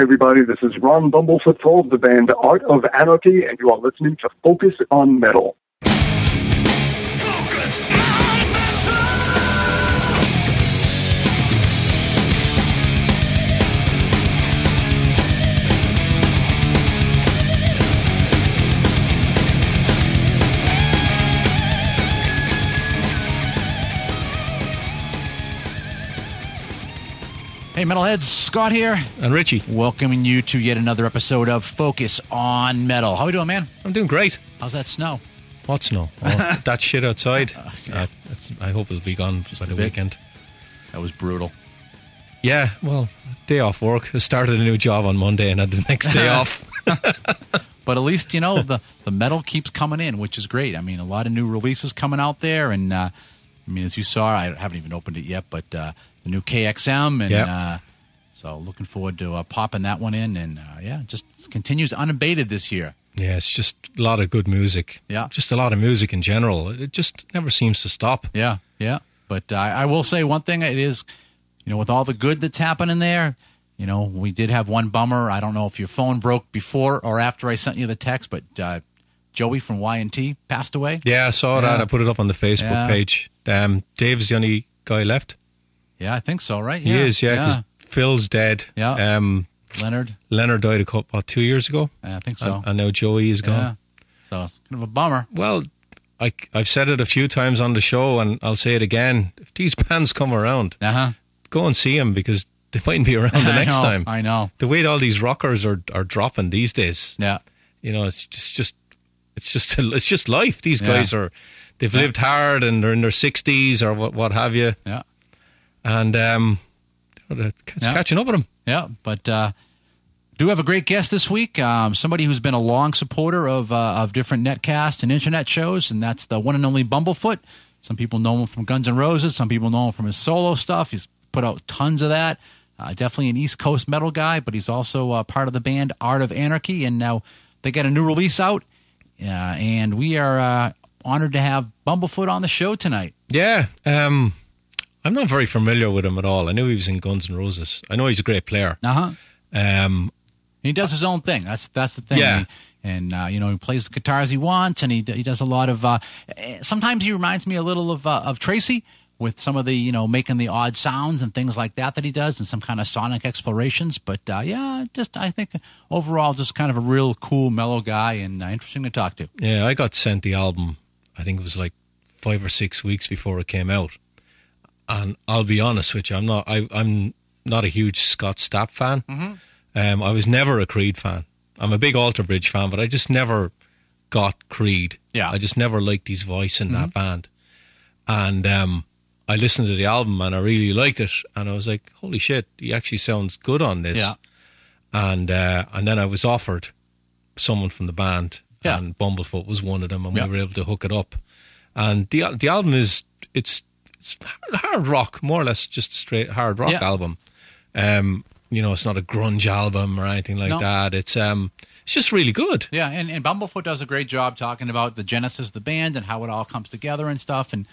everybody. This is Ron Bumblefoot of the band Art of Anarchy, and you are listening to Focus on Metal. Hey, Metalheads, Scott here. And Richie. Welcoming you to yet another episode of Focus on Metal. How are we doing, man? I'm doing great. How's that snow? What snow? Oh, that shit outside. Uh, I hope it'll be gone by the bit. weekend. That was brutal. Yeah, well, day off work. I started a new job on Monday and had the next day off. But at least, you know, the, the metal keeps coming in, which is great. I mean, a lot of new releases coming out there. And, uh, I mean, as you saw, I haven't even opened it yet, but uh, the new KXM. And Yep. uh, so looking forward to uh, popping that one in. And, uh, yeah, just continues unabated this year. Yeah, it's just a lot of good music. Yeah. Just a lot of music in general. It just never seems to stop. Yeah, yeah. But uh, I will say one thing: it is, you know, with all the good that's happening there, you know, we did have one bummer. I don't know if your phone broke before or after I sent you the text, but uh, Joey from Y and T passed away. Yeah, I saw that. I put it up on the Facebook Yeah. page. Um, Dave's the only guy left. Yeah, I think so. Right? He is, Yeah, Phil's dead. Yeah. Um, Leonard. Leonard died a couple, what, two years ago? Yeah, I think so. And, and now Joey is gone. yeah. So it's kind of a bummer. Well, I, I've said it a few times on the show, and I'll say it again. If these bands come around, Uh huh. go and see them because they mightn't be around the next I know, time. I know. The way all these rockers are, are dropping these days, Yeah. you know, it's just just it's just it's just life. These Yeah. guys are they've lived hard and they're in their sixties or what what have you, Yeah. And um, it's Yeah. catching up with him. Yeah, but uh, do have a great guest this week. Um, somebody who's been a long supporter of uh, of different netcast and internet shows, and that's the one and only Bumblefoot. Some people know him from Guns N' Roses. Some people know him from his solo stuff. He's put out tons of that. Uh, definitely an East Coast metal guy, but he's also uh, part of the band Art of Anarchy, and now they got a new release out. And we are uh, honored to have Bumblefoot on the show tonight. Yeah, um, I'm not very familiar with him at all. I knew he was in Guns N' Roses. I know he's a great player. Uh huh. Um, He does his own thing. That's that's the thing. Yeah. And uh, you know he plays the guitars he wants, and he he does a lot of. Uh, eh, sometimes he reminds me a little of uh, of Tracy with some of the you know making the odd sounds and things like that that he does, and some kind of sonic explorations. But uh, yeah, just I think overall just kind of a real cool, mellow guy and uh, interesting to talk to. Yeah, I got sent the album. I think it was like five or six weeks before it came out, and I'll be honest with you, I'm not. I, I'm not a huge Scott Stapp fan. Um, I was never a Creed fan. I'm a big Alter Bridge fan, but I just never got Creed. Yeah. I just never liked his voice in that band. And um, I listened to the album and I really liked it, and I was like, "Holy shit, he actually sounds good on this." Yeah. and uh, and then I was offered someone from the band, Yeah. and Bumblefoot was one of them, and Yeah. we were able to hook it up. And the the album is it's hard rock, more or less, just a straight hard rock Yeah. album. Um, you know, it's not a grunge album or anything like No. that. It's um, it's just really good. Yeah, and, and Bumblefoot does a great job talking about the genesis of the band and how it all comes together and stuff. And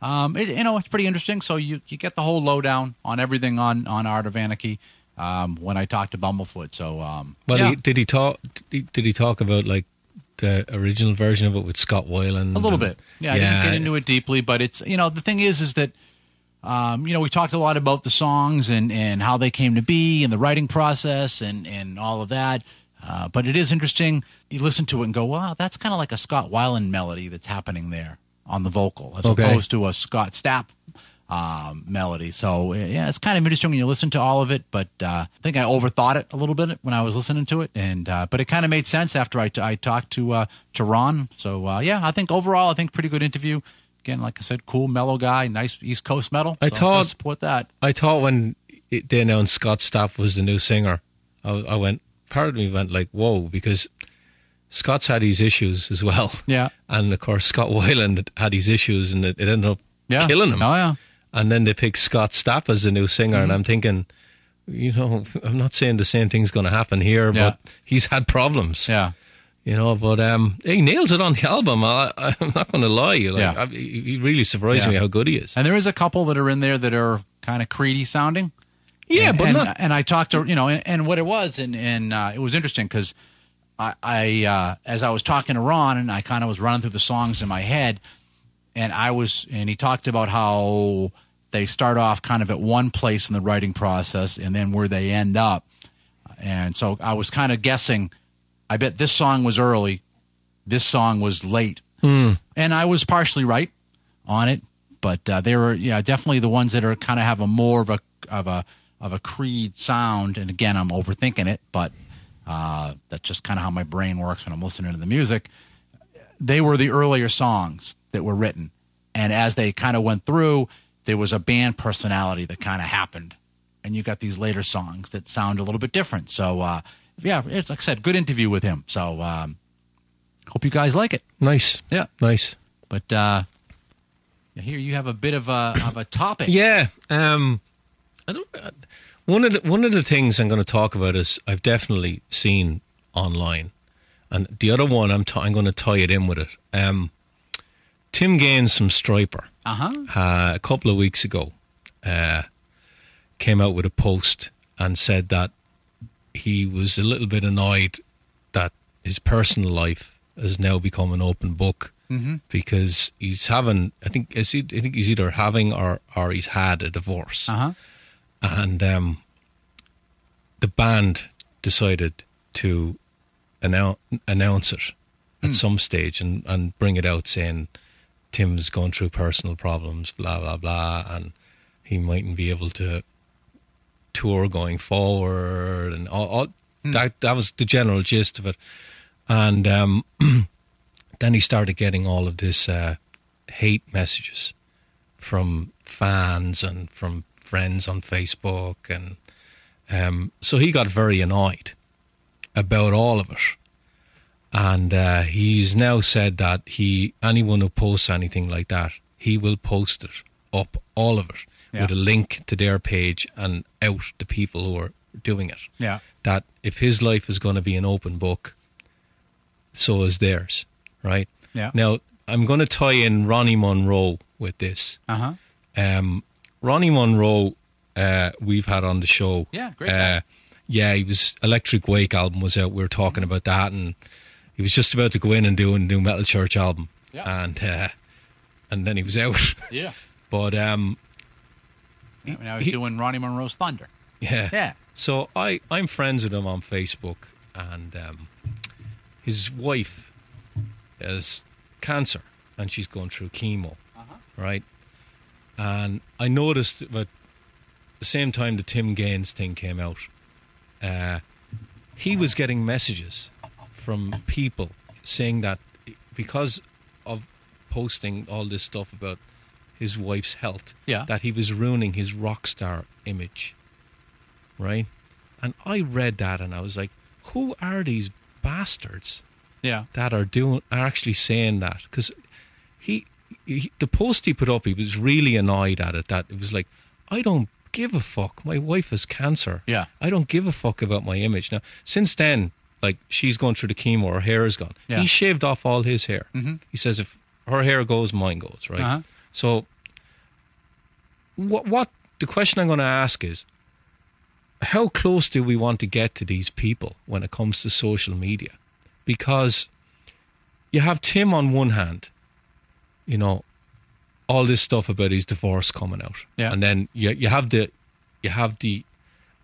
um, it, you know, it's pretty interesting. So you, you get the whole lowdown on everything on on Art of Anarchy um, when I talk to Bumblefoot. So um, Well, yeah, he, did he talk? Did he, did he talk about like the original version of it with Scott Weiland? a little and- bit. Yeah, I didn't get into it deeply, but it's you know the thing is is that. Um, you know, we talked a lot about the songs and, and how they came to be and the writing process and, and all of that. Uh, but it is interesting. You listen to it and go, wow, that's kind of like a Scott Weiland melody that's happening there on the vocal as Okay. opposed to a Scott Stapp um, melody. So, yeah, it's kind of interesting when you listen to all of it. But uh, I think I overthought it a little bit when I was listening to it. and uh, But it kind of made sense after I, I talked to, uh, to Ron. So, uh, yeah, I think overall, I think pretty good interview. Again, like I said, cool, mellow guy, nice East Coast metal. I So thought- support that. I thought when they announced Scott Stapp was the new singer, I, I went. Part of me went like, "Whoa," because Scott's had his issues as well. Yeah. and of course Scott Weiland had his issues, and it, it ended up Yeah, killing him. Oh yeah, And then they pick Scott Stapp as the new singer, Mm-hmm. and I'm thinking, you know, I'm not saying the same thing's going to happen here, Yeah. but he's had problems. yeah. You know, but um, he nails it on the album. I, I'm not going to lie. Like, Yeah. I, he he really surprised Yeah. me how good he is. And there is a couple that are in there that are kind of creedy sounding. Yeah, and, but and, not- and I talked to you know, and, and what it was, and and uh, it was interesting because I, I uh, as I was talking to Ron, and I kind of was running through the songs in my head, and I was, and he talked about how they start off kind of at one place in the writing process, and then where they end up, and so I was kind of guessing. I bet this song was early, this song was late, and I was partially right on it, but uh, they were yeah definitely the ones that are kind of have a more of a of a of a Creed sound. And again, I'm overthinking it, but uh, that's just kind of how my brain works when I'm listening to the music. They were the earlier songs that were written, and as they kind of went through, there was a band personality that kind of happened, and you got these later songs that sound a little bit different. So uh, yeah, it's like I said, good interview with him. So um, hope you guys like it. Nice. Yeah. Nice. But uh, here you have a bit of a of a topic. Yeah. Um, I don't. Uh, one of the one of the things I'm going to talk about is I've definitely seen online, and the other one I'm t- I'm going to tie it in with it. Um, Tim Gaines from Stryper Uh-huh. uh, a couple of weeks ago uh, came out with a post and said that he was a little bit annoyed that his personal life has now become an open book because he's having I think is he, I think he's either having or or he's had a divorce Uh-huh. and um, the band decided to annou- announce it at some stage and, and bring it out saying Tim's going through personal problems, blah blah blah, and he mightn't be able to tour going forward, and all, all that that was the general gist of it. And um, then he started getting all of this uh, hate messages from fans and from friends on Facebook, and um, so he got very annoyed about all of it. And uh, he's now said that he anyone who posts anything like that, he will post it up, all of it, Yeah. with a link to their page and out the people who are doing it. Yeah. That if his life is going to be an open book, so is theirs, right? Yeah. Now I'm going to tie in Ronny Munroe with this. Uh-huh. Um, Ronny Munroe, uh, we've had on the show. Yeah, great. Uh, yeah, he was Electric Wake album was out. We were talking about that, and he was just about to go in and do a new Metal Church album, Yeah. and uh, and then he was out. Yeah. but um, Now he's he- doing Ronny Munroe's Thunder. yeah, Yeah. So I I'm friends with him on Facebook, and um, his wife has cancer, and she's going through chemo, right? And I noticed that the same time the Tim Gaines thing came out, uh, he was getting messages from people saying that because of posting all this stuff about his wife's health, Yeah. that he was ruining his rock star image, right? And I read that and I was like, who are these bastards Yeah. that are doing are actually saying that? Because he, he, the post he put up, he was really annoyed at it. That it was like, I don't give a fuck. My wife has cancer. Yeah. I don't give a fuck about my image. Now, since then, like she's going through the chemo, her hair is gone. Yeah. He shaved off all his hair. Mhm. He says if her hair goes, mine goes. Right. Uh-huh. So, what what the question I'm going to ask is, how close do we want to get to these people when it comes to social media? Because you have Tim on one hand, you know, all this stuff about his divorce coming out, Yeah. and then you you have the you have the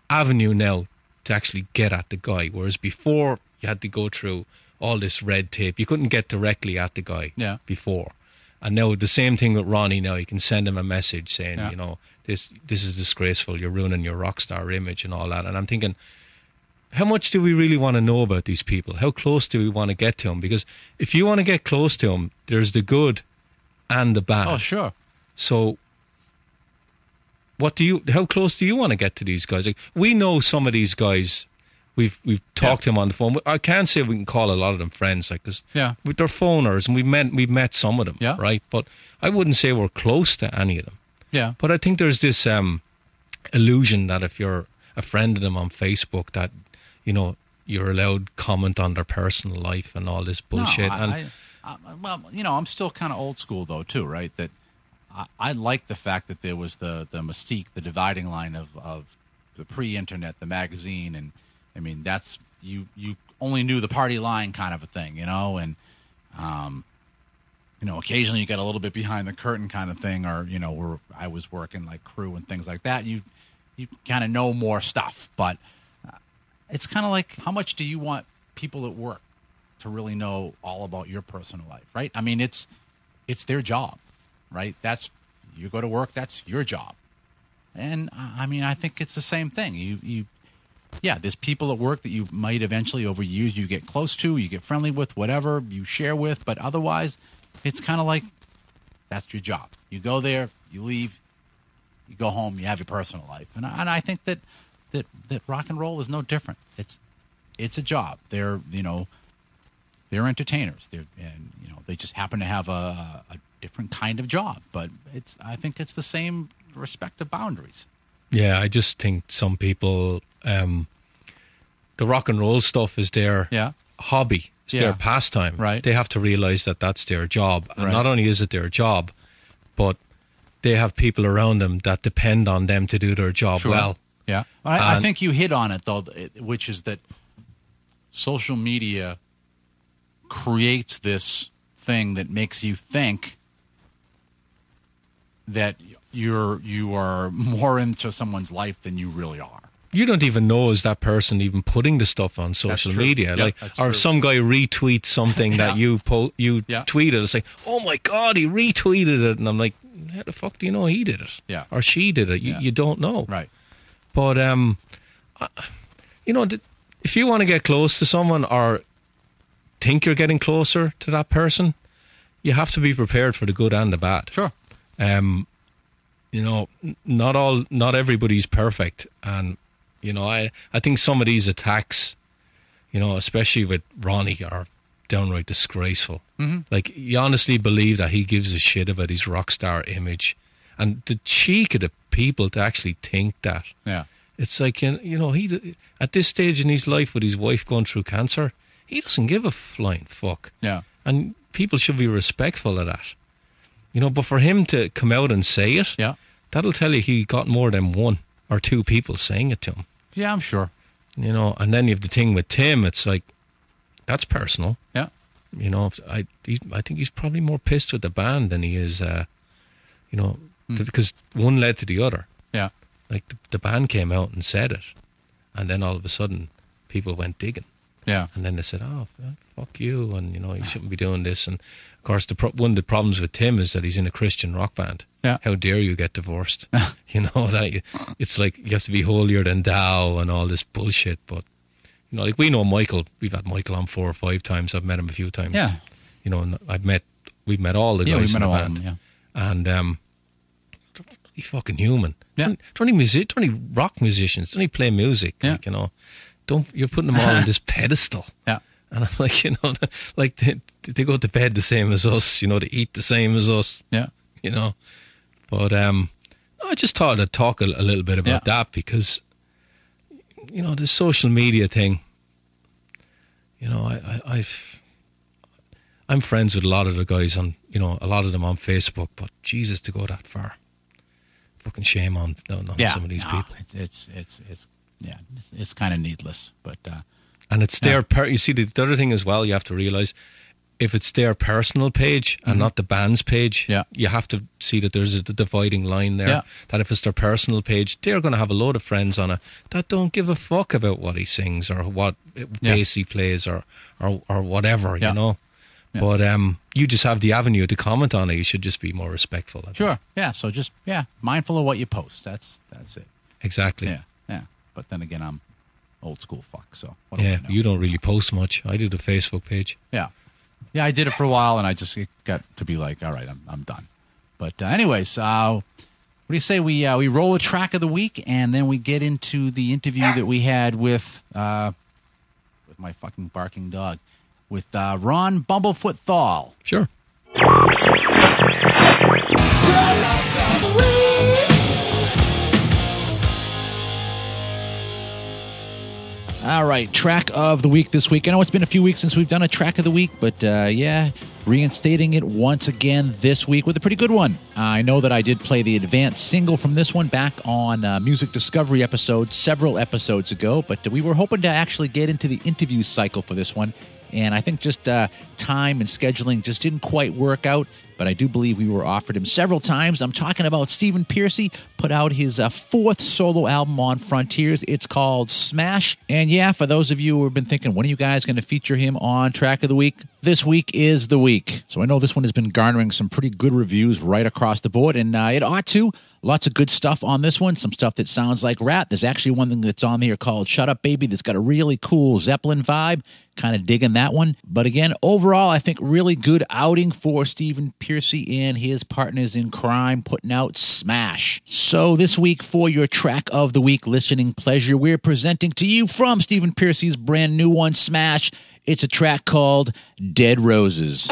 avenue now to actually get at the guy, whereas before you had to go through all this red tape. You couldn't get directly at the guy Yeah. before. And now the same thing with Ronnie. Now you can send him a message saying, Yeah. you know, this this is disgraceful. You're ruining your rock star image and all that. And I'm thinking, how much do we really want to know about these people? How close do we want to get to them? Because if you want to get close to them, there's the good and the bad. Oh, sure. So, what do you? How close do you want to get to these guys? Like we know some of these guys. We've we've talked to them on the phone. I can't say we can call a lot of them friends, like because Yeah. with their phoners, and we met we've met some of them, Yeah. right? But I wouldn't say we're close to any of them. Yeah. But I think there's this um, illusion that if you're a friend of them on Facebook, that you know you're allowed comment on their personal life and all this bullshit. No, I, and I, I, well, you know, I'm still kind of old school though, too, right? That I, I like the fact that there was the the mystique, the dividing line of of the pre-internet, the magazine, and I mean that's you you only knew the party line kind of a thing, you know, and um, you know, occasionally you get a little bit behind the curtain kind of thing, or you know, where I was working like crew and things like that. You you kind of know more stuff, but uh, it's kind of like how much do you want people at work to really know all about your personal life, right? I mean, it's it's their job, right? That's you go to work, that's your job, and uh, I mean, I think it's the same thing. You you yeah, there's people at work that you might eventually over years you get close to, you get friendly with, whatever you share with, but otherwise, it's kind of like that's your job. You go there, you leave, you go home, you have your personal life, and I, and I think that that that rock and roll is no different. It's it's a job. They're you know they're entertainers. They're and you know they just happen to have a, a different kind of job, but it's I think it's the same respective boundaries. Yeah, I just think some people, um, the rock and roll stuff is their Yeah. hobby, it's Yeah. their pastime. Right. They have to realize that that's their job, and Right. not only is it their job, but they have people around them that depend on them to do their job Sure. well. Yeah, I, I think you hit on it though, which is that social media creates this thing that makes you think that you're you are more into someone's life than you really are. You don't even know is that person even putting the stuff on social media, Yeah, like, or true. some guy retweets something Yeah. that you po- you Yeah. tweeted and say, "Oh my god, he retweeted it," and I'm like, "How the fuck do you know he did it? Yeah. or she did it? You, you don't know, Right. But um, I- you know, if you want to get close to someone or think you're getting closer to that person, you have to be prepared for the good and the bad. Sure. Um, you know, not all, not everybody's perfect, and you know, I I think some of these attacks, you know, especially with Ronnie, are downright disgraceful. Mm-hmm. Like, you honestly believe that he gives a shit about his rock star image, and the cheek of the people to actually think that. Yeah. It's like you you know he at this stage in his life with his wife going through cancer, he doesn't give a flying fuck, Yeah. and people should be respectful of that. You know, but for him to come out and say it, Yeah. that'll tell you he got more than one or two people saying it to him. Yeah, I'm sure. You know, and then you have the thing with Tim. It's like that's personal. Yeah. You know, I he, I think he's probably more pissed with the band than he is. Uh, you know, Hmm. because one led to the other. Yeah. Like the, the band came out and said it, and then all of a sudden, people went digging, Yeah. and then they said, "Oh, fuck you," and you know, you shouldn't be doing this. And of course, the pro- one of the problems with Tim is that he's in a Christian rock band. Yeah. How dare you get divorced? you know that you, it's like you have to be holier than thou and all this bullshit. But you know, like we know Michael. We've had Michael on four or five times. I've met him a few times. Yeah. You know, and I've met we've met all the Yeah, guys in the band. them, yeah. And um, he's fucking human. Yeah. Any music, any rock musicians, don't any play music. Yeah. Like, you know, don't you're putting them all on this pedestal. Yeah. And I'm like, you know, like they, they go to bed the same as us. You know, they eat the same as us. Yeah. You know, but um, I just thought I'd talk a, a little bit about Yeah. that because, you know, the social media thing. You know, I, I, I've I'm friends with a lot of the guys on, you know, a lot of them on Facebook. But Jesus, to go that far, fucking shame on, on, Yeah. some of these No, people. It's it's it's, it's yeah. It's, it's kind of needless, but uh, And it's their per- you see the, the other thing as well. You have to realize if it's their personal page and not the band's page, Mm-hmm. Yeah. you have to see that there's a dividing line there. Yeah. That if it's their personal page, they're going to have a load of friends on it that don't give a fuck about what he sings or what Yeah. bass he plays or or or whatever, Yeah. you know. But um, you just have the avenue to comment on it. You should just be more respectful. Sure. Yeah. So just yeah, mindful of what you post. That's that's it. Exactly. Yeah. Yeah. But then again, I'm old school fuck. So what do Yeah, know? you don't really post much. I did a Facebook page. Yeah. Yeah, I did it for a while, and I just it got to be like, all right, I'm I'm done. But uh, anyways, uh, what do you say we uh, we roll a track of the week, and then we get into the interview that we had with uh, with my fucking barking dog, with uh, Ron Bumblefoot Thal. Sure. All right, track of the week this week. I know it's been a few weeks since we've done a track of the week, but uh, yeah, reinstating it once again this week with a pretty good one. Uh, I know that I did play the advanced single from this one back on uh, Music Discovery episode several episodes ago, but we were hoping to actually get into the interview cycle for this one. And I think just uh, time and scheduling just didn't quite work out but I do believe we were offered him several times. I'm talking about Stephen Pearcy, put out his uh, fourth solo album on Frontiers. It's called Smash. And yeah, for those of you who have been thinking, when are you guys going to feature him on Track of the Week? This week is the week. So I know this one has been garnering some pretty good reviews right across the board, and uh, it ought to. Lots of good stuff on this one. Some stuff that sounds like rap. There's actually one thing that's on here called Shut Up Baby that's got a really cool Zeppelin vibe. Kind of digging that one. But again, overall, I think really good outing for Stephen Pearcy and his partners in crime putting out Smash. So this week for your track of the week listening pleasure, we're presenting to you from Stephen Pearcy's brand new one, Smash. It's a track called Dead Roses.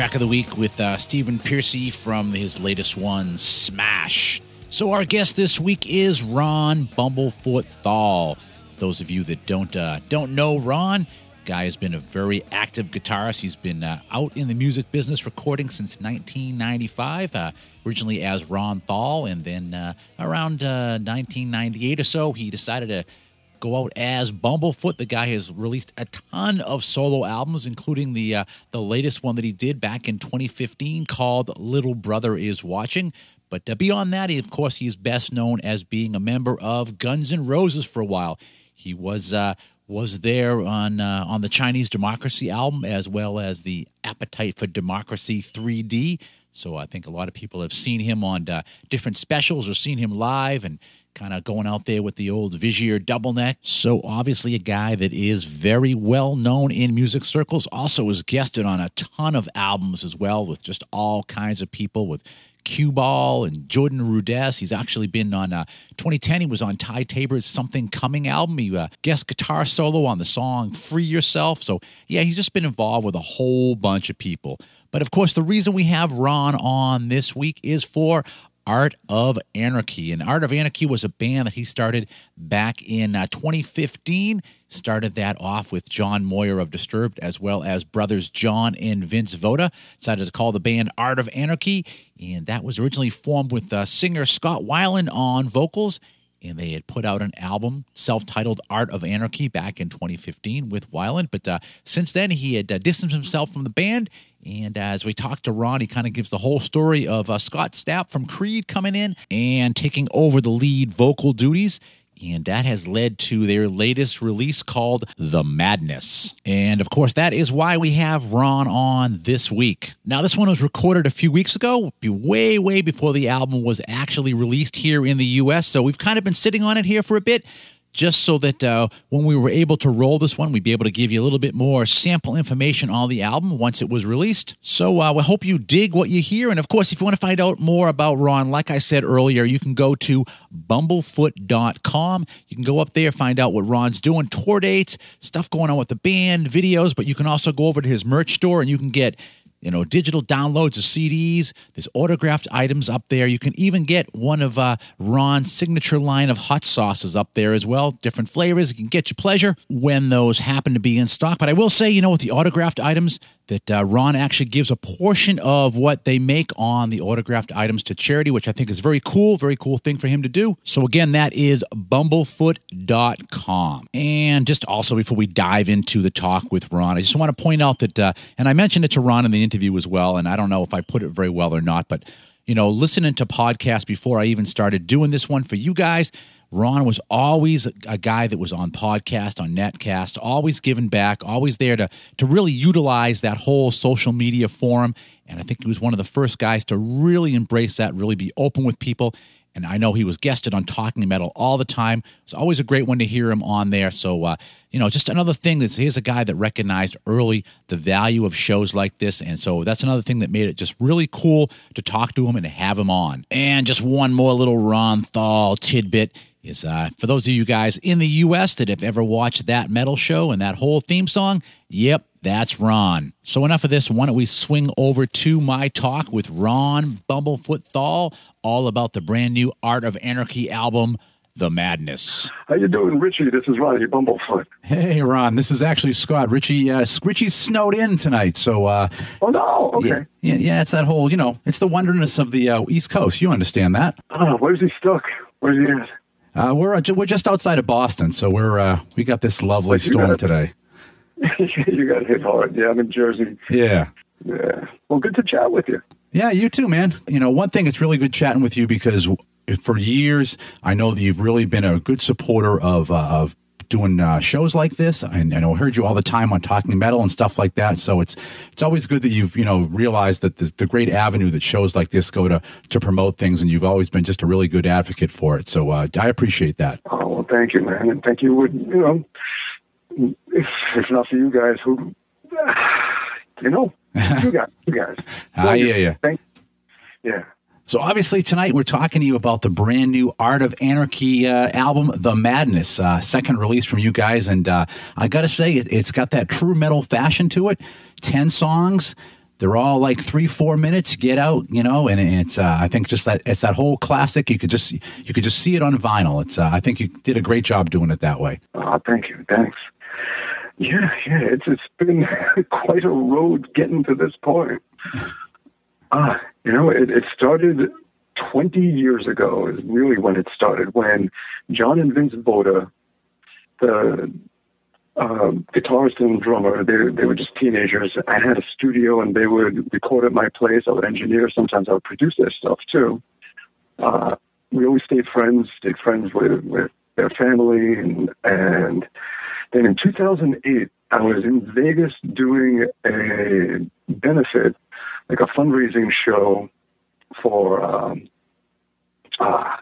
Track of the week with uh, Stephen Pearcy from his latest one, Smash. So our guest this week is Ron Bumblefoot Thal. Those of you that don't uh, don't know Ron, guy has been a very active guitarist. He's been uh, out in the music business recording since 1995. Uh, originally as Ron Thal, and then uh, around 1998 uh, or so, he decided to go out as Bumblefoot. The guy has released a ton of solo albums, including the uh, the latest one that he did back in 2015 called "Little Brother Is Watching." But uh, beyond that, he, of course, he's best known as being a member of Guns N' Roses for a while. He was uh, was there on uh, on the Chinese Democracy album as well as the Appetite for Democracy 3D. So I think a lot of people have seen him on uh, different specials or seen him live, and kind of going out there with the old Vigier double neck. So obviously a guy that is very well known in music circles. Also has guested on a ton of albums as well with just all kinds of people with cue ball and Jordan Rudess. He's actually been on uh, 2010. He was on Ty Tabor's Something Coming album. He uh, guest guitar solo on the song Free Yourself. So yeah, he's just been involved with a whole bunch of people. But of course, the reason we have Ron on this week is for Art of Anarchy. And Art of Anarchy was a band that he started back in uh, 2015. Started that off with John Moyer of Disturbed, as well as brothers John and Vince Votta. Decided to call the band Art of Anarchy. And that was originally formed with uh, singer Scott Weiland on vocals and they had put out an album self-titled art of anarchy back in 2015 with Weiland but uh, since then he had uh, distanced himself from the band. And as we talk to ron he kind of gives the whole story of uh, scott stapp from creed coming in and taking over the lead vocal duties and that has led to their latest release called The Madness. And of course, that is why we have Ron on this week. Now, this one was recorded a few weeks ago, way, way before the album was actually released here in the US. So we've kind of been sitting on it here for a bit just so that uh, when we were able to roll this one, we'd be able to give you a little bit more sample information on the album once it was released. So uh, we hope you dig what you hear. And of course, if you want to find out more about Ron, like I said earlier, you can go to bumblefoot.com. You can go up there, find out what Ron's doing, tour dates, stuff going on with the band, videos, but you can also go over to his merch store and you can get you know, digital downloads of CDs. There's autographed items up there. You can even get one of uh, Ron's signature line of hot sauces up there as well. Different flavors. You can get your pleasure when those happen to be in stock. But I will say, you know, with the autographed items, that uh, Ron actually gives a portion of what they make on the autographed items to charity, which I think is very cool, very cool thing for him to do. So again, that is bumblefoot.com. And just also before we dive into the talk with Ron, I just want to point out that, uh, and I mentioned it to Ron in the interview as well, and I don't know if I put it very well or not, but you know, listening to podcasts before I even started doing this one for you guys, Ron was always a guy that was on podcast, on netcast, always giving back, always there to to really utilize that whole social media forum. And I think he was one of the first guys to really embrace that, really be open with people. And I know he was guested on Talking Metal all the time. It's always a great one to hear him on there. So, uh, you know, just another thing that's here's a guy that recognized early the value of shows like this. And so that's another thing that made it just really cool to talk to him and to have him on. And just one more little Ron Thal tidbit is uh, for those of you guys in the U.S. that have ever watched that metal show and that whole theme song, yep, that's Ron. So enough of this. Why don't we swing over to my talk with Ron Bumblefoot Thal, all about the brand new Art of Anarchy album, The Madness. How you doing, Richie? This is Ronnie Bumblefoot. Hey, Ron. This is actually Scott. Richie, uh, Richie's snowed in tonight, so. Uh, oh no! Okay. Yeah, yeah, it's that whole, you know, it's the wonderness of the uh, East Coast. You understand that? Oh, where's he stuck? Where's he at? Uh, we're uh, we're just outside of Boston, so we're uh, we got this lovely storm today. you got hit hard. Yeah, I'm in Jersey. Yeah. Yeah. Well, good to chat with you. Yeah, you too, man. You know, one thing it's really good chatting with you because for years I know that you've really been a good supporter of uh, of doing uh, shows like this, and, and I heard you all the time on Talking Metal and stuff like that. So it's it's always good that you've you know realized that the, the great avenue that shows like this go to to promote things, and you've always been just a really good advocate for it. So uh, I appreciate that. Oh well, thank you, man, and thank you. Would you know if if not for you guys, who you know you guys, you guys. Ah, yeah, yeah. Thank, yeah. So obviously tonight we're talking to you about the brand new Art of Anarchy uh, album, The Madness, uh, second release from you guys, and uh, I got to say it, has got that true metal fashion to it. Ten songs, they're all like three, four minutes. Get out, you know, and it's uh, I think just that it's that whole classic. You could just you could just see it on vinyl. It's uh, I think you did a great job doing it that way. Oh, thank you, thanks. Yeah, yeah, it's it's been quite a road getting to this point. Ah, you know, it, it started 20 years ago is really when it started, when John and Vince Votta, the uh, guitarist and drummer, they, they were just teenagers. I had a studio and they would record at my place. I would engineer. Sometimes I would produce their stuff too. Uh, we always stayed friends, stayed friends with, with their family. And, and then in 2008, I was in Vegas doing a benefit like a fundraising show for um, ah,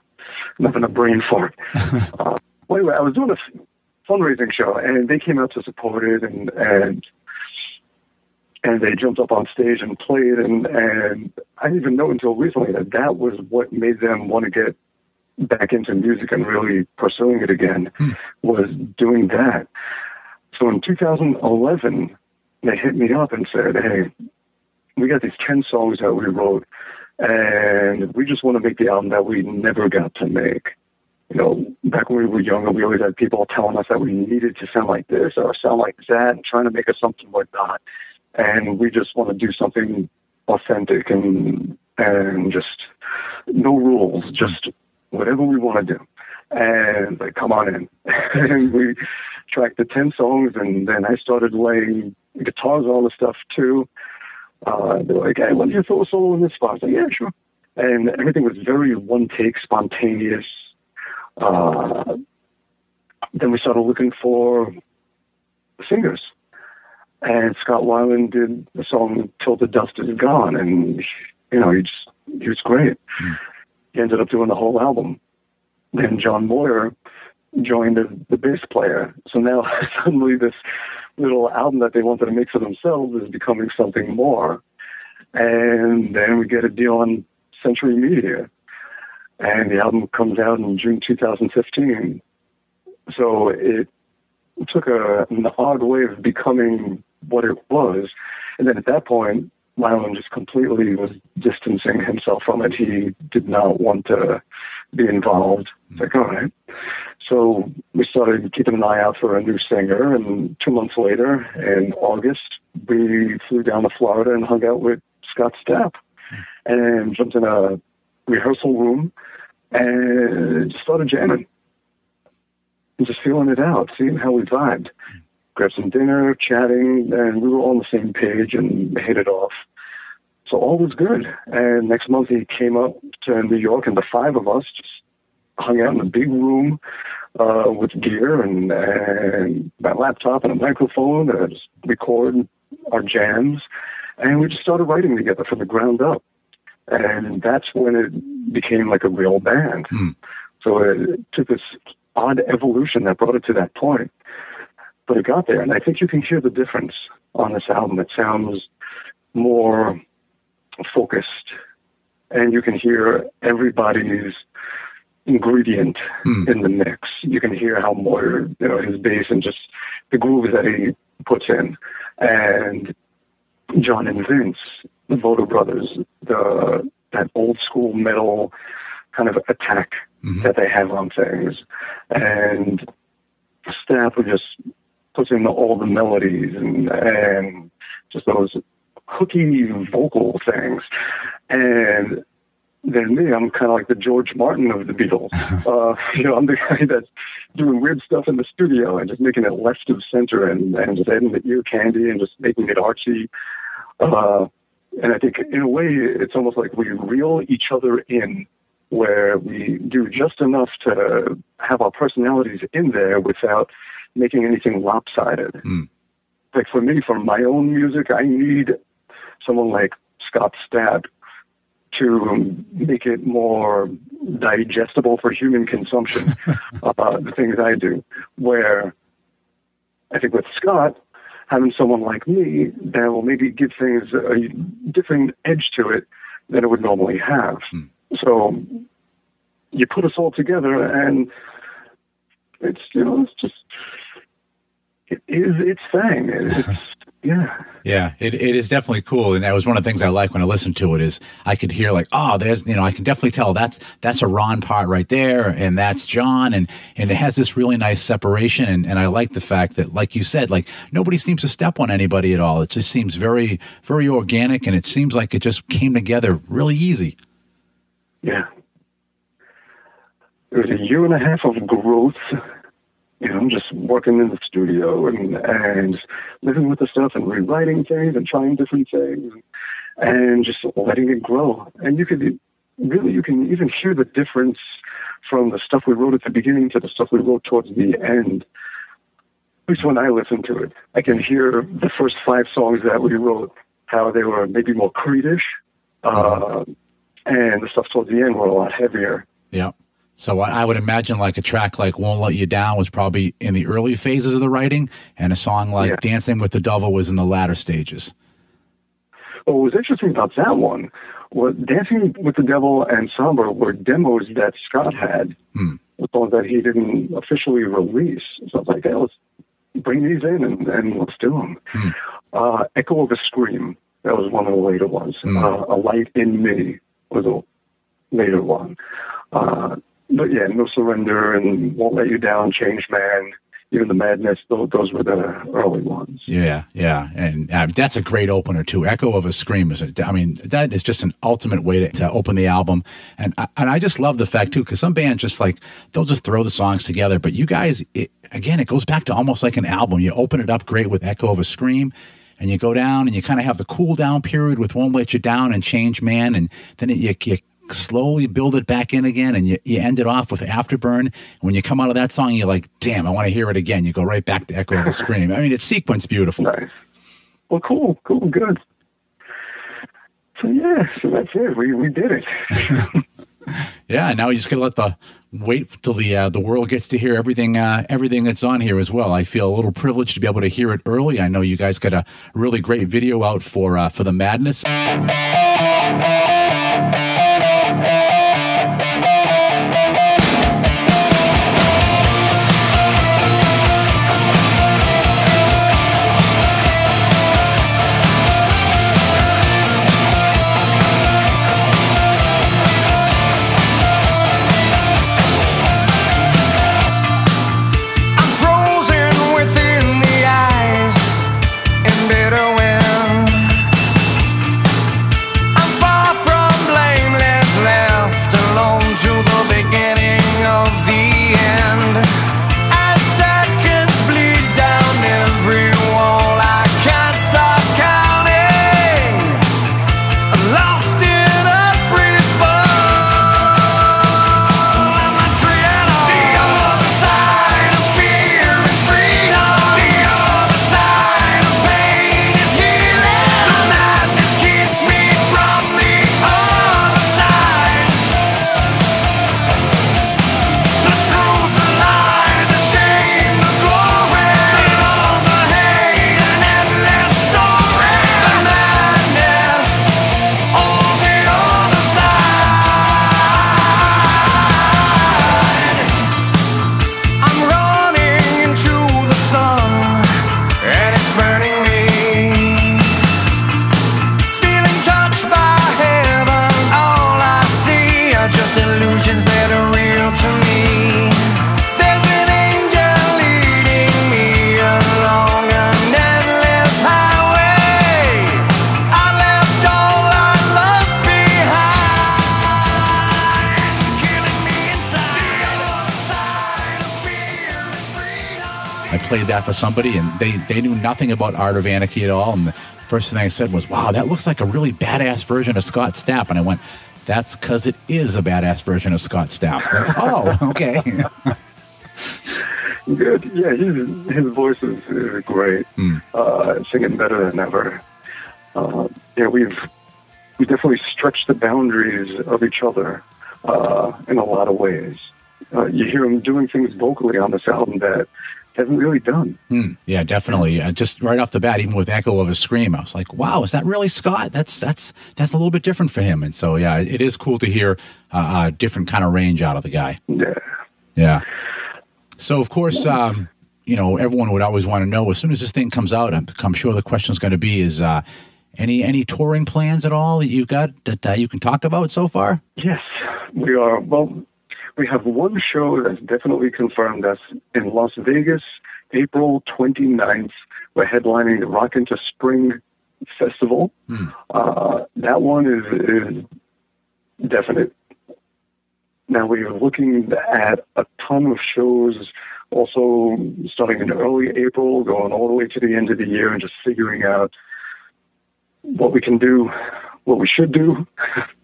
nothing a brain fart. uh, well, anyway, I was doing a fundraising show, and they came out to support it, and and and they jumped up on stage and played, and and I didn't even know until recently that that was what made them want to get back into music and really pursuing it again hmm. was doing that. So in 2011, they hit me up and said, "Hey, we got these 10 songs that we wrote, and we just want to make the album that we never got to make. You know, back when we were younger, we always had people telling us that we needed to sound like this or sound like that and trying to make us something like that. And we just want to do something authentic and and just no rules, just whatever we want to do. and like, come on in. and we tracked the 10 songs, and then I started laying guitars all the stuff too. Uh, they were like, hey, don't you throw a solo in this spot? I like, yeah, sure. And everything was very one take, spontaneous. Uh, then we started looking for singers. And Scott Weiland did the song Till the Dust Is Gone. And, you know, he just, he was great. Mm. Ended up doing the whole album. Then John Moyer joined as the bass player. So now suddenly this little album that they wanted to make for themselves is becoming something more. And then we get a deal on Century Media. And the album comes out in June 2015. So it took a, an odd way of becoming what it was. And then at that point, Weiland just completely was distancing himself from it. He did not want to be involved. It's like, all right. So we started keeping an eye out for a new singer, and two months later, in August, we flew down to Florida and hung out with Scott Stapp, and jumped in a rehearsal room and started jamming, and just feeling it out, seeing how we vibed. Grabbed some dinner, chatting, and we were all on the same page and hit it off. So all was good. And next month he came up to New York, and the five of us just hung out in a big room uh, with gear and, and my laptop and a microphone and just record our jams. And we just started writing together from the ground up. And that's when it became like a real band. Mm. So it took this odd evolution that brought it to that point. But it got there. And I think you can hear the difference on this album. It sounds more focused. And you can hear everybody's ingredient mm. in the mix. You can hear how Moyer, you know, his bass and just the grooves that he puts in. And John and Vince, the Votta brothers, the that old school metal kind of attack mm-hmm. that they have on things. And Stapp who just puts in all the melodies and and just those hooky vocal things. And then me, I'm kind of like the George Martin of the Beatles. Uh, you know, I'm the guy that's doing weird stuff in the studio and just making it left of center and, and just adding the ear candy and just making it artsy. Uh, and I think in a way, it's almost like we reel each other in where we do just enough to have our personalities in there without making anything lopsided. Mm. Like for me, for my own music, I need someone like Scott Stapp to make it more digestible for human consumption, uh, the things I do. Where I think with Scott, having someone like me that will maybe give things a different edge to it than it would normally have. Hmm. So you put us all together, and it's you know it's just it is its thing. It's uh-huh. yeah. Yeah, it, it is definitely cool. And that was one of the things I like when I listened to it is I could hear like, oh, there's, you know, I can definitely tell that's, that's a Ron part right there. And that's John. And, and it has this really nice separation. And, and I like the fact that, like you said, like nobody seems to step on anybody at all. It just seems very, very organic. And it seems like it just came together really easy. Yeah. It was a year and a half of growth you know, just working in the studio and and living with the stuff and rewriting things and trying different things and just letting it grow. And you could really you can even hear the difference from the stuff we wrote at the beginning to the stuff we wrote towards the end. At least when I listen to it, I can hear the first five songs that we wrote how they were maybe more Creedish, uh, and the stuff towards the end were a lot heavier. Yeah. So I would imagine like a track like "Won't Let You Down" was probably in the early phases of the writing, and a song like yeah. "Dancing with the Devil" was in the latter stages. Well, what was interesting about that one was "Dancing with the Devil" and "Somber" were demos that Scott had, hmm. songs that he didn't officially release. So I was like, hey, let's bring these in and, and let's do them. Hmm. Uh, "Echo of a Scream" that was one of the later ones. Hmm. Uh, "A Light in Me" was a later one. Uh, but yeah, no surrender and won't let you down, change man, even the Madness. Those, those were the early ones. Yeah, yeah, and uh, that's a great opener too. Echo of a Scream is, a, I mean, that is just an ultimate way to, to open the album, and I, and I just love the fact too because some bands just like they'll just throw the songs together, but you guys, it, again, it goes back to almost like an album. You open it up great with Echo of a Scream. And you go down and you kind of have the cool down period with Won't Let You Down and Change Man. And then it, you, you slowly build it back in again and you, you end it off with afterburn. And when you come out of that song you're like damn i want to hear it again. You go right back to echo of a scream. I mean it's sequenced beautiful nice. Well cool cool good. So yeah so that's it. We, we did it. Yeah now you just gotta let the wait till the uh, the world gets to hear everything uh, everything that's on here as well. I feel a little privileged to be able to hear it early. I know you guys got a really great video out for uh, for the madness. Played that somebody and they, they knew nothing about Art of Anarchy at all. And the first thing I said was, wow, that looks like a really badass version of Scott Stapp. And I went, that's because it is a badass version of Scott Stapp. oh, okay. Good. Yeah, his, his voice is, is great. Mm. Uh, singing better than ever. Uh, yeah, we've we definitely stretched the boundaries of each other uh, in a lot of ways. Uh, you hear him doing things vocally on this album that hasn't really done. Hmm. Yeah, definitely. Uh, just right off the bat, even with Echo of a Scream, I was like, "Wow, is that really Scott?" That's that's that's a little bit different for him. And so, yeah, it is cool to hear uh, a different kind of range out of the guy. Yeah, yeah. So, of course, um, you know, everyone would always want to know as soon as this thing comes out. I'm, I'm sure the question is going to be: Is uh, any any touring plans at all that you've got that uh, you can talk about so far? Yes, we are. Well, we have one show that's definitely confirmed. That's in Las Vegas, April 29th. We're headlining the Rock into Spring Festival. Hmm. Uh, that one is, is definite. Now we're looking at a ton of shows also starting in early April, going all the way to the end of the year and just figuring out what we can do, what we should do.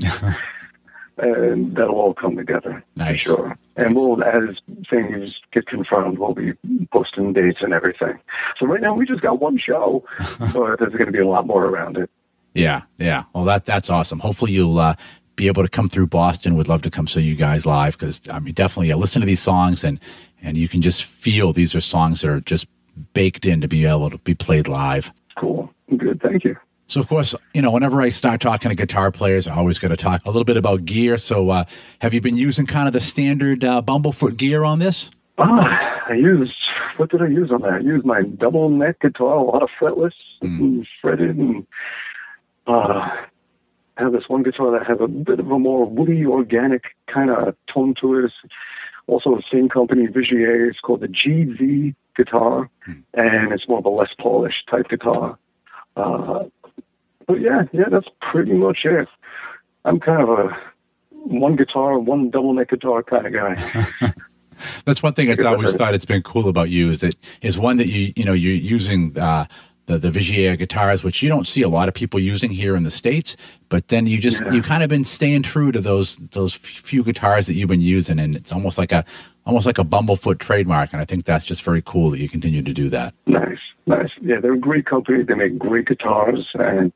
and that'll all come together. Nice. sure. And we'll, as things get confirmed, we'll be posting dates and everything. So right now we just got one show, but there's going to be a lot more around it. Yeah, yeah. Well, that that's awesome. Hopefully you'll uh, be able to come through Boston. Would love to come see you guys live because I mean, definitely yeah, listen to these songs and and you can just feel these are songs that are just baked in to be able to be played live. Cool. Good. Thank you. So, of course, you know, whenever I start talking to guitar players, I always got to talk a little bit about gear. So, uh, have you been using kind of the standard uh, Bumblefoot gear on this? Ah, I used, what did I use on that? I used my double neck guitar, a lot of fretless, mm. and fretted, and uh, I have this one guitar that has a bit of a more woody, organic kind of tone to it. It's also the same company, Vigier. It's called the GV guitar, and it's more of a less polished type guitar. Uh, but yeah, yeah, that's pretty much it. I'm kind of a one guitar, one double neck guitar kind of guy. That's one thing that's always thought it's been cool about you is that is one that you you know you're using uh, the the Vigier guitars, which you don't see a lot of people using here in the states. But then you just Yeah. you kind of been staying true to those those few guitars that you've been using, and it's almost like a almost like a Bumblefoot trademark. And I think that's just very cool that you continue to do that. nice, nice. Yeah, they're a great company. They make great guitars and,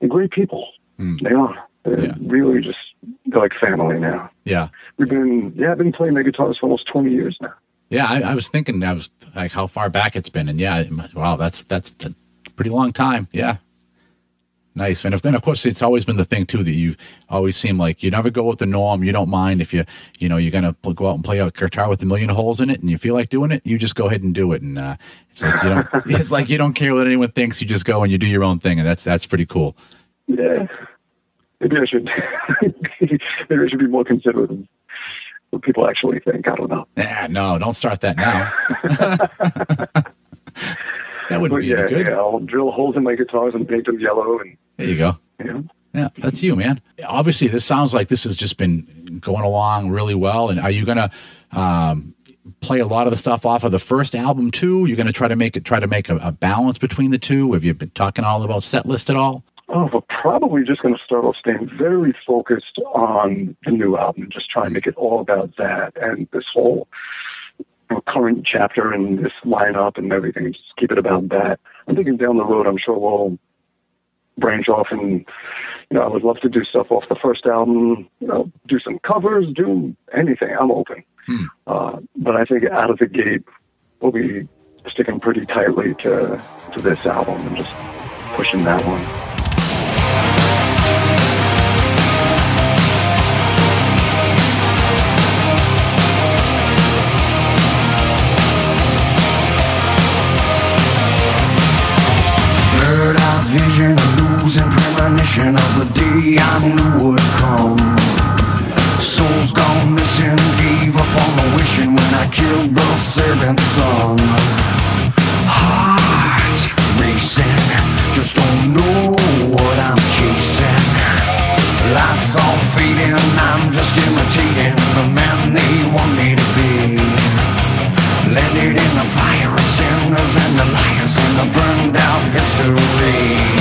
and great people. Hmm. They are. They're. Yeah. really just they're like family now. Yeah. We've been yeah, I've been playing their guitars for almost twenty years now. Yeah, I, I was thinking, I was like, how far back it's been, and yeah, wow, that's that's a pretty long time. Yeah, nice. And of, and of course, it's always been the thing too that you always seem like you never go with the norm. You don't mind if you, you know, you're gonna pl- go out and play a guitar with a million holes in it, and you feel like doing it, you just go ahead and do it. And uh, it's like you don't, it's like you don't care what anyone thinks. You just go and you do your own thing, and that's that's pretty cool. Yeah. Maybe I should maybe I should be more considerate of what people actually think. I don't know. Yeah, no, don't start that now. that wouldn't be yeah, good. yeah, I'll drill holes in my guitars and paint them yellow and There you go. you know. Yeah, that's you, man. Obviously, this sounds like this has just been going along really well. And are you gonna um, play a lot of the stuff off of the first album too? You're gonna try to make it try to make a, a balance between the two. Have you been talking all about set list at all? Oh, we're probably just going to start off staying very focused on the new album, and just try and make it all about that and this whole current chapter and this lineup and everything. Just keep it about that. I'm thinking down the road, I'm sure we'll branch off and, you know, I would love to do stuff off the first album, you know, do some covers, do anything. I'm open. Hmm. Uh, but I think out of the gate, we'll be sticking pretty tightly to, to this album and just pushing that one. Vision, a losing premonition of the day I knew would come. Soul's gone missing, gave up on the wishing when I killed the servant son. Heart racing, just don't know what I'm chasing. Lights all fading, I'm just imitating the man they want me to be. Landed in the fire of sinners and the liars in the burned out history.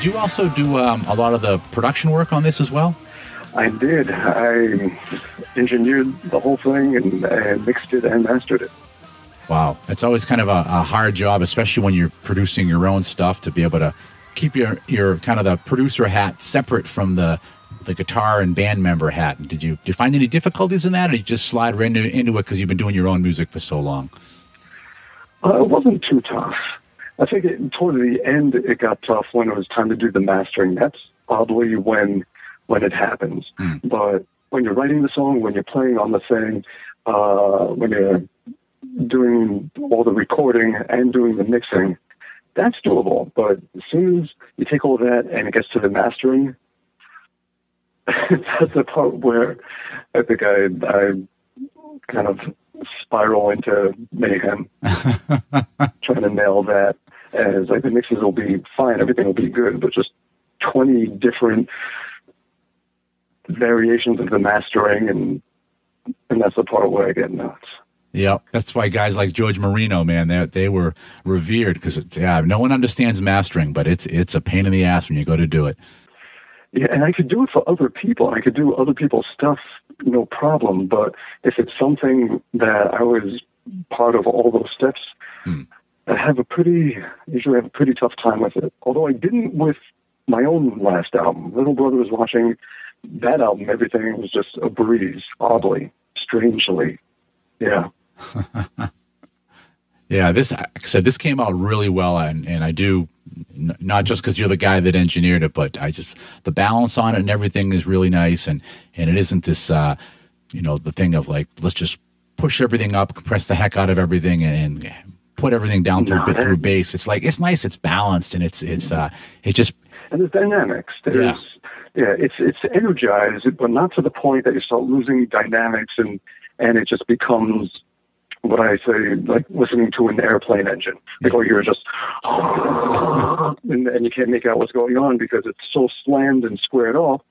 Did you also do um, a lot of the production work on this as well? I did. I engineered the whole thing and, and mixed it and mastered it. Wow, it's always kind of a, a hard job, especially when you're producing your own stuff, to be able to keep your your kind of the producer hat separate from the the guitar and band member hat. Did you did you find any difficulties in that, or did you just slide right into, into it because you've been doing your own music for so long? Uh, it wasn't too tough. I think it, toward the end it got tough when it was time to do the mastering. That's probably when when it happens. But when you're writing the song, when you're playing on the thing, uh, when you're doing all the recording and doing the mixing, that's doable. But as soon as you take all that and it gets to the mastering, that's the part where I think I I kind of spiral into mayhem trying to nail that as like the mixes will be fine, everything will be good, but just 20 different variations of the mastering, and and that's the part where I get nuts. Yep, that's why guys like George Marino, man, they they were revered because yeah, no one understands mastering, but it's it's a pain in the ass when you go to do it. Yeah, and I could do it for other people. I could do other people's stuff, no problem. But if it's something that I was part of all those steps, Hmm. I have a pretty usually have a pretty tough time with it. Although I didn't with my own last album. Little Brother was watching that album. Everything was just a breeze, oddly, strangely. Yeah. Yeah, this like I said this came out really well, and and I do n- not just because you're the guy that engineered it, but I just the balance on it and everything is really nice, and and it isn't this uh, you know the thing of like let's just push everything up, compress the heck out of everything, and, and put everything down through No, bit through bass. It's like it's nice, it's balanced, and it's it's uh it just and there's dynamics. There's yeah. it's it's energized, but not to the point that you start losing dynamics and and it just becomes what I say like listening to an airplane engine. Like all you're just and, and you can't make out what's going on because it's so slammed and squared off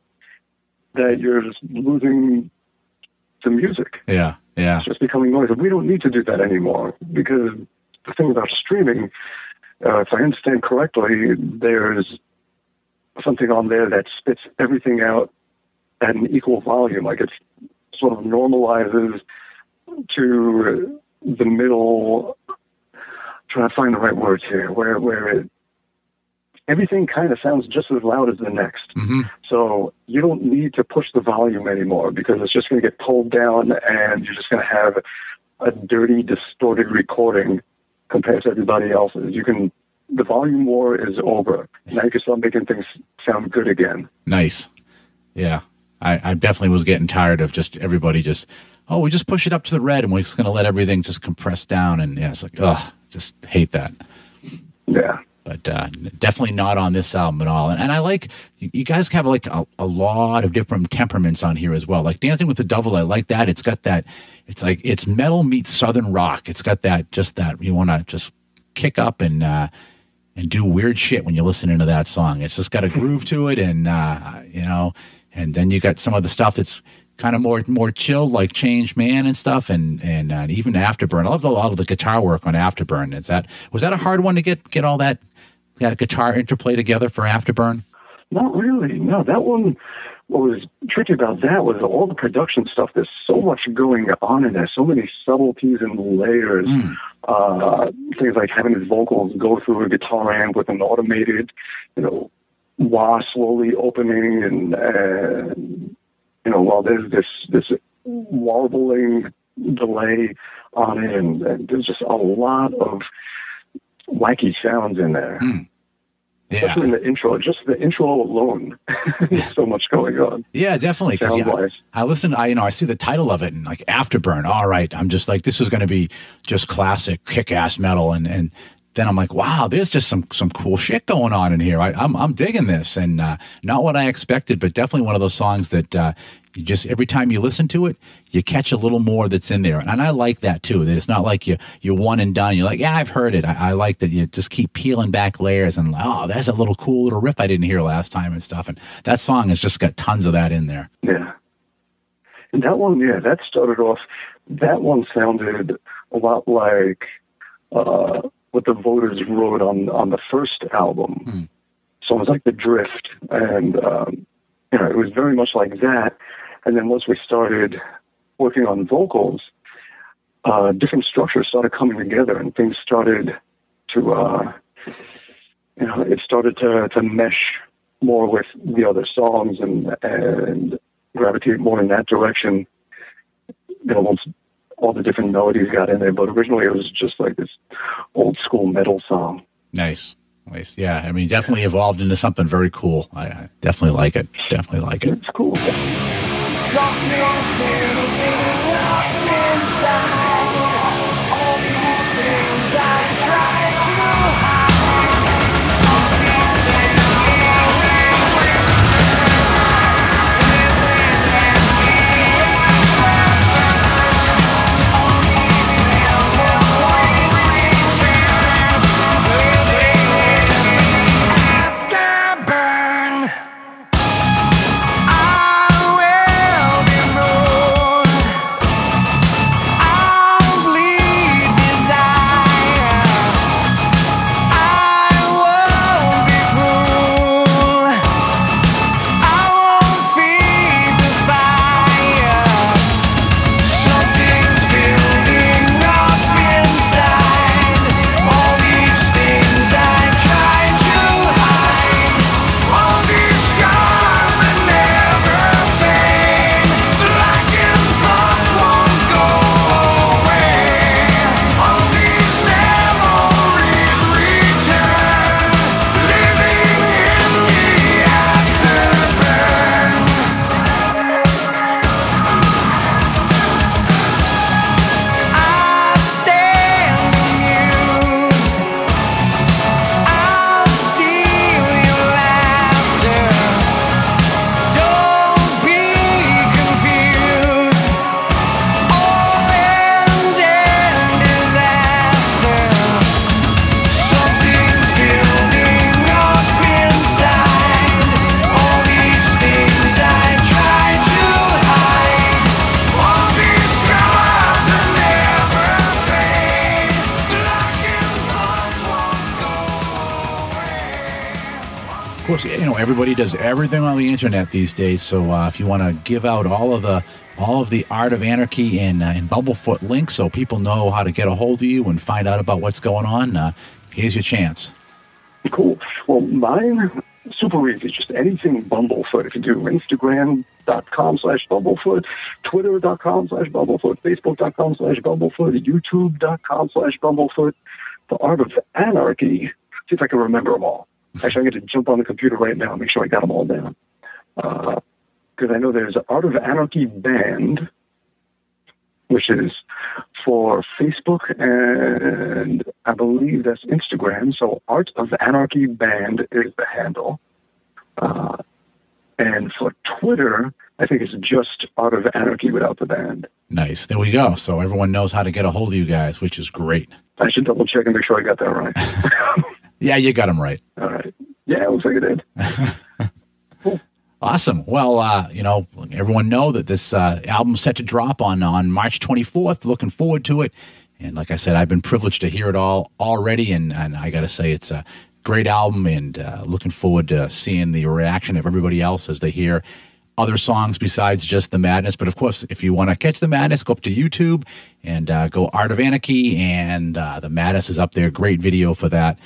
that you're just losing the music. yeah yeah It's just becoming noise. And we don't need to do that anymore because the thing about streaming, uh, if I understand correctly, there's something on there that spits everything out at an equal volume. Like it sort of normalizes to the middle. Trying to find the right words here, where where it everything kind of sounds just as loud as the next. hmm So you don't need to push the volume anymore because it's just going to get pulled down and you're just going to have a dirty, distorted recording compared to everybody else's. You can, the volume war is over. Now you can start making things sound good again. nice. Yeah, I, I definitely was getting tired of just everybody just oh we just push it up to the red and we're just gonna let everything just compress down and yeah it's like ugh just hate that. Yeah. But uh, definitely not on this album at all. And, and I like you, you guys have like a, a lot of different temperaments on here as well. Like Dancing with the Devil, I like that. It's got that. It's like it's metal meets southern rock. It's got that just that you want to just kick up and uh, and do weird shit when you're listening to that song. It's just got a groove to it, and uh, you know, and then you got some of the stuff that's kind of more more chilled, like Change Man and stuff, and and uh, even Afterburn. I loved a lot of the guitar work on Afterburn. Is that was that a hard one to get get all that that guitar interplay together for Afterburn? Not really. No, that one. What was tricky about that was all the production stuff. There's so much going on in there, so many subtleties and layers. Uh, things like having his vocals go through a guitar amp with an automated, you know, wah slowly opening, and, and you know, while there's this this warbling delay on it, and, and there's just a lot of wacky sounds in there hmm. Yeah, especially in the intro. Just the intro alone, there's so much going on. yeah, definitely. 'cause, yeah, Sound-wise. I listen. I you know I see the title of it and like Afterburn. All right, I'm just like this is going to be just classic kick ass metal, and and then I'm like, wow, there's just some some cool shit going on in here. I, I'm I'm digging this, and uh, not what I expected, but definitely one of those songs that uh, you just every time you listen to it, you catch a little more that's in there, and I like that too. That it's not like you you're one and done. You're like, yeah, I've heard it. I, I like that you just keep peeling back layers, and oh, that's a little cool little riff I didn't hear last time and stuff. And that song has just got tons of that in there. Yeah. And that one, yeah, that started off. That one sounded a lot like uh, what the Votta wrote on on the first album. So it was like the Drift, and um, you know, it was very much like that. And then once we started working on vocals, uh, different structures started coming together, and things started to, uh, you know, it started to to mesh more with the other songs and and gravitate more in that direction. You know, once all the different melodies got in there, but originally it was just like this old school metal song. Nice. Nice. Yeah. I mean, definitely evolved into something very cool. I, I definitely like it. Definitely like it. It's cool. Does everything on the internet these days. So uh, if you want to give out all of the all of the Art of Anarchy and, uh, and Bumblefoot links, so people know how to get a hold of you and find out about what's going on, uh, here's your chance. Cool. Well, mine super easy. Just anything Bumblefoot. If you do Instagram.com slash Bumblefoot, Twitter.com slash Bumblefoot, Facebook.com slash Bumblefoot, YouTube.com slash Bumblefoot, The Art of Anarchy. See if I can remember them all. Actually, I'm going to jump on the computer right now and make sure I got them all down. Because I know there's Art of Anarchy Band, which is for Facebook and I believe that's Instagram. So Art of Anarchy Band is the handle. Uh, and for Twitter, I think it's just Art of Anarchy without the band. Nice. There we go. So everyone knows how to get a hold of you guys, which is great. I should double check and make sure I got that right. Yeah, you got them right. All right. Yeah, it looks like it did. Awesome. Well, uh, you know, everyone know that this uh, album's set to drop on on March 24th. Looking forward to it. And like I said, I've been privileged to hear it all already, and and I got to say, it's a great album, and uh, looking forward to seeing the reaction of everybody else as they hear other songs besides just the madness. But of course, if you want to catch the madness, go up to YouTube and uh, go Art of Anarchy, and uh, the madness is up there. Great video for that.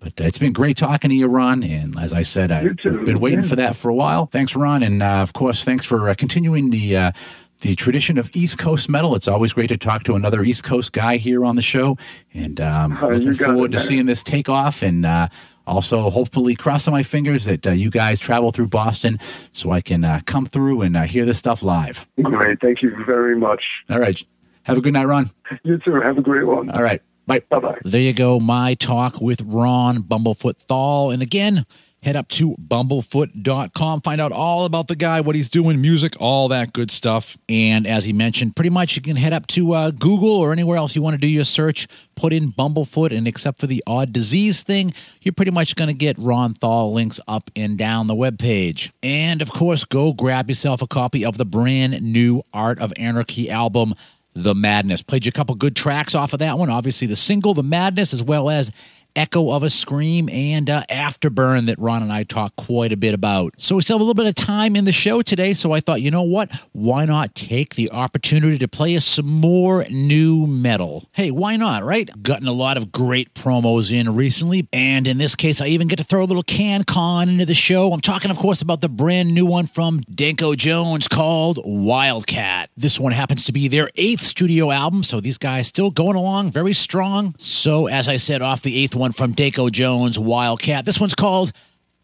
But uh, it's been great talking to you, Ron. And as I said, I've been waiting Yeah. for that for a while. Thanks, Ron. And uh, of course, thanks for uh, continuing the. Uh, the tradition of East Coast metal. It's always great to talk to another East Coast guy here on the show, and um, Oh, looking forward it, to seeing this take off. And uh, also, hopefully, crossing my fingers that uh, you guys travel through Boston so I can uh, come through and uh, hear this stuff live. Great. Thank you very much. All right, have a good night, Ron. You too. Have a great one. All right, bye. Bye bye. There you go, my talk with Ron Bumblefoot Thal. And again, head up to bumblefoot.com, find out all about the guy, what he's doing, music, all that good stuff. And as he mentioned, pretty much you can head up to uh, Google or anywhere else you want to do your search, put in Bumblefoot, and except for the odd disease thing, you're pretty much going to get Ron Thal links up and down the webpage. And of course, go grab yourself a copy of the brand new Art of Anarchy album. The Madness. Played you a couple good tracks off of that one. Obviously, the single, The Madness, as well as Echo of a Scream and uh, Afterburn that Ron and I talked quite a bit about. So we still have a little bit of time in the show today. So I thought, you know what? Why not take the opportunity to play us some more new metal? Hey, why not, right? Gotten a lot of great promos in recently. And in this case, I even get to throw a little can con into the show. I'm talking, of course, about the brand new one from Danko Jones called Wildcat. This one happens to be their eighth studio album, so these guys still going along very strong. So, as I said, off the eighth one from Danko Jones, Wildcat, this one's called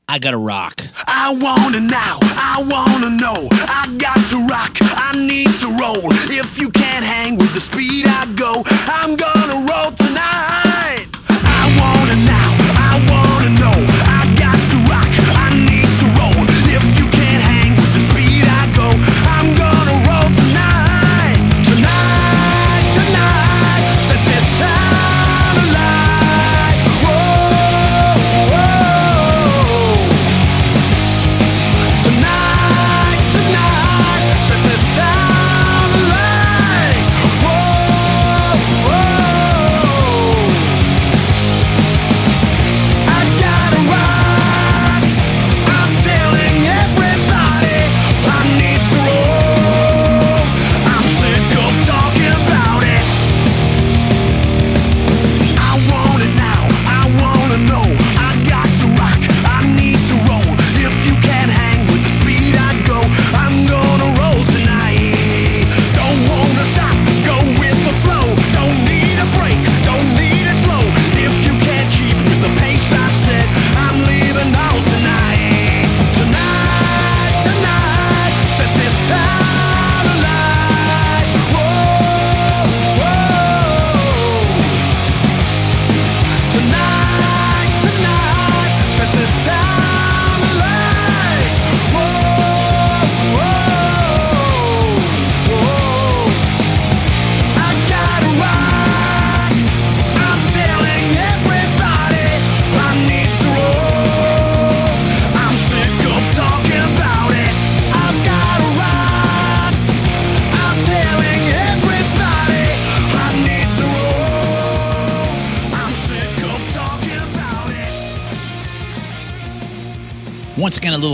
I Gotta Rock. I wanna now, I wanna know. I got to rock, I need to roll. If you can't hang with the speed I go, I'm gonna roll tonight. I wanna now, I wanna know.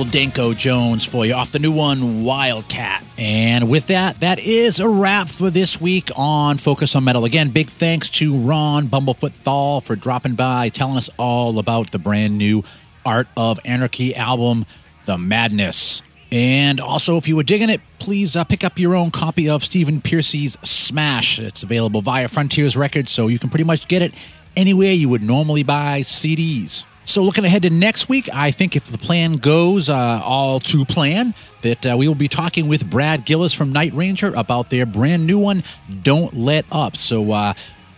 Little Danko Jones for you off the new one, Wildcat. And with that, that is a wrap for this week on Focus on Metal. Again, big thanks to Ron Bumblefoot Thal for dropping by, telling us all about the brand new Art of Anarchy album, The Madness. And also, if you were digging it, please uh, pick up your own copy of Stephen Pearcy's Smash. It's available via Frontiers Records, so you can pretty much get it anywhere you would normally buy CDs. So, looking ahead to next week, I think if the plan goes uh, all to plan, that uh, we will be talking with Brad Gillis from Night Ranger about their brand new one, Don't Let Up. So, uh,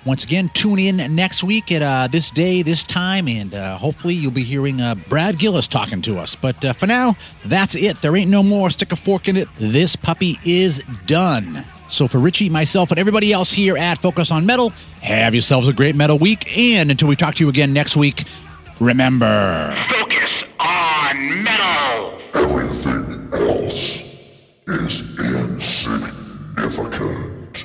once again, tune in next week at uh, this day, this time, and uh, hopefully you'll be hearing uh, Brad Gillis talking to us. But for now, that's it. There ain't no more. Stick a fork in it. This puppy is done. So for Richie, myself, and everybody else here at Focus on Metal, have yourselves a great metal week. And until we talk to you again next week, remember. Focus on metal. Everything else is insignificant.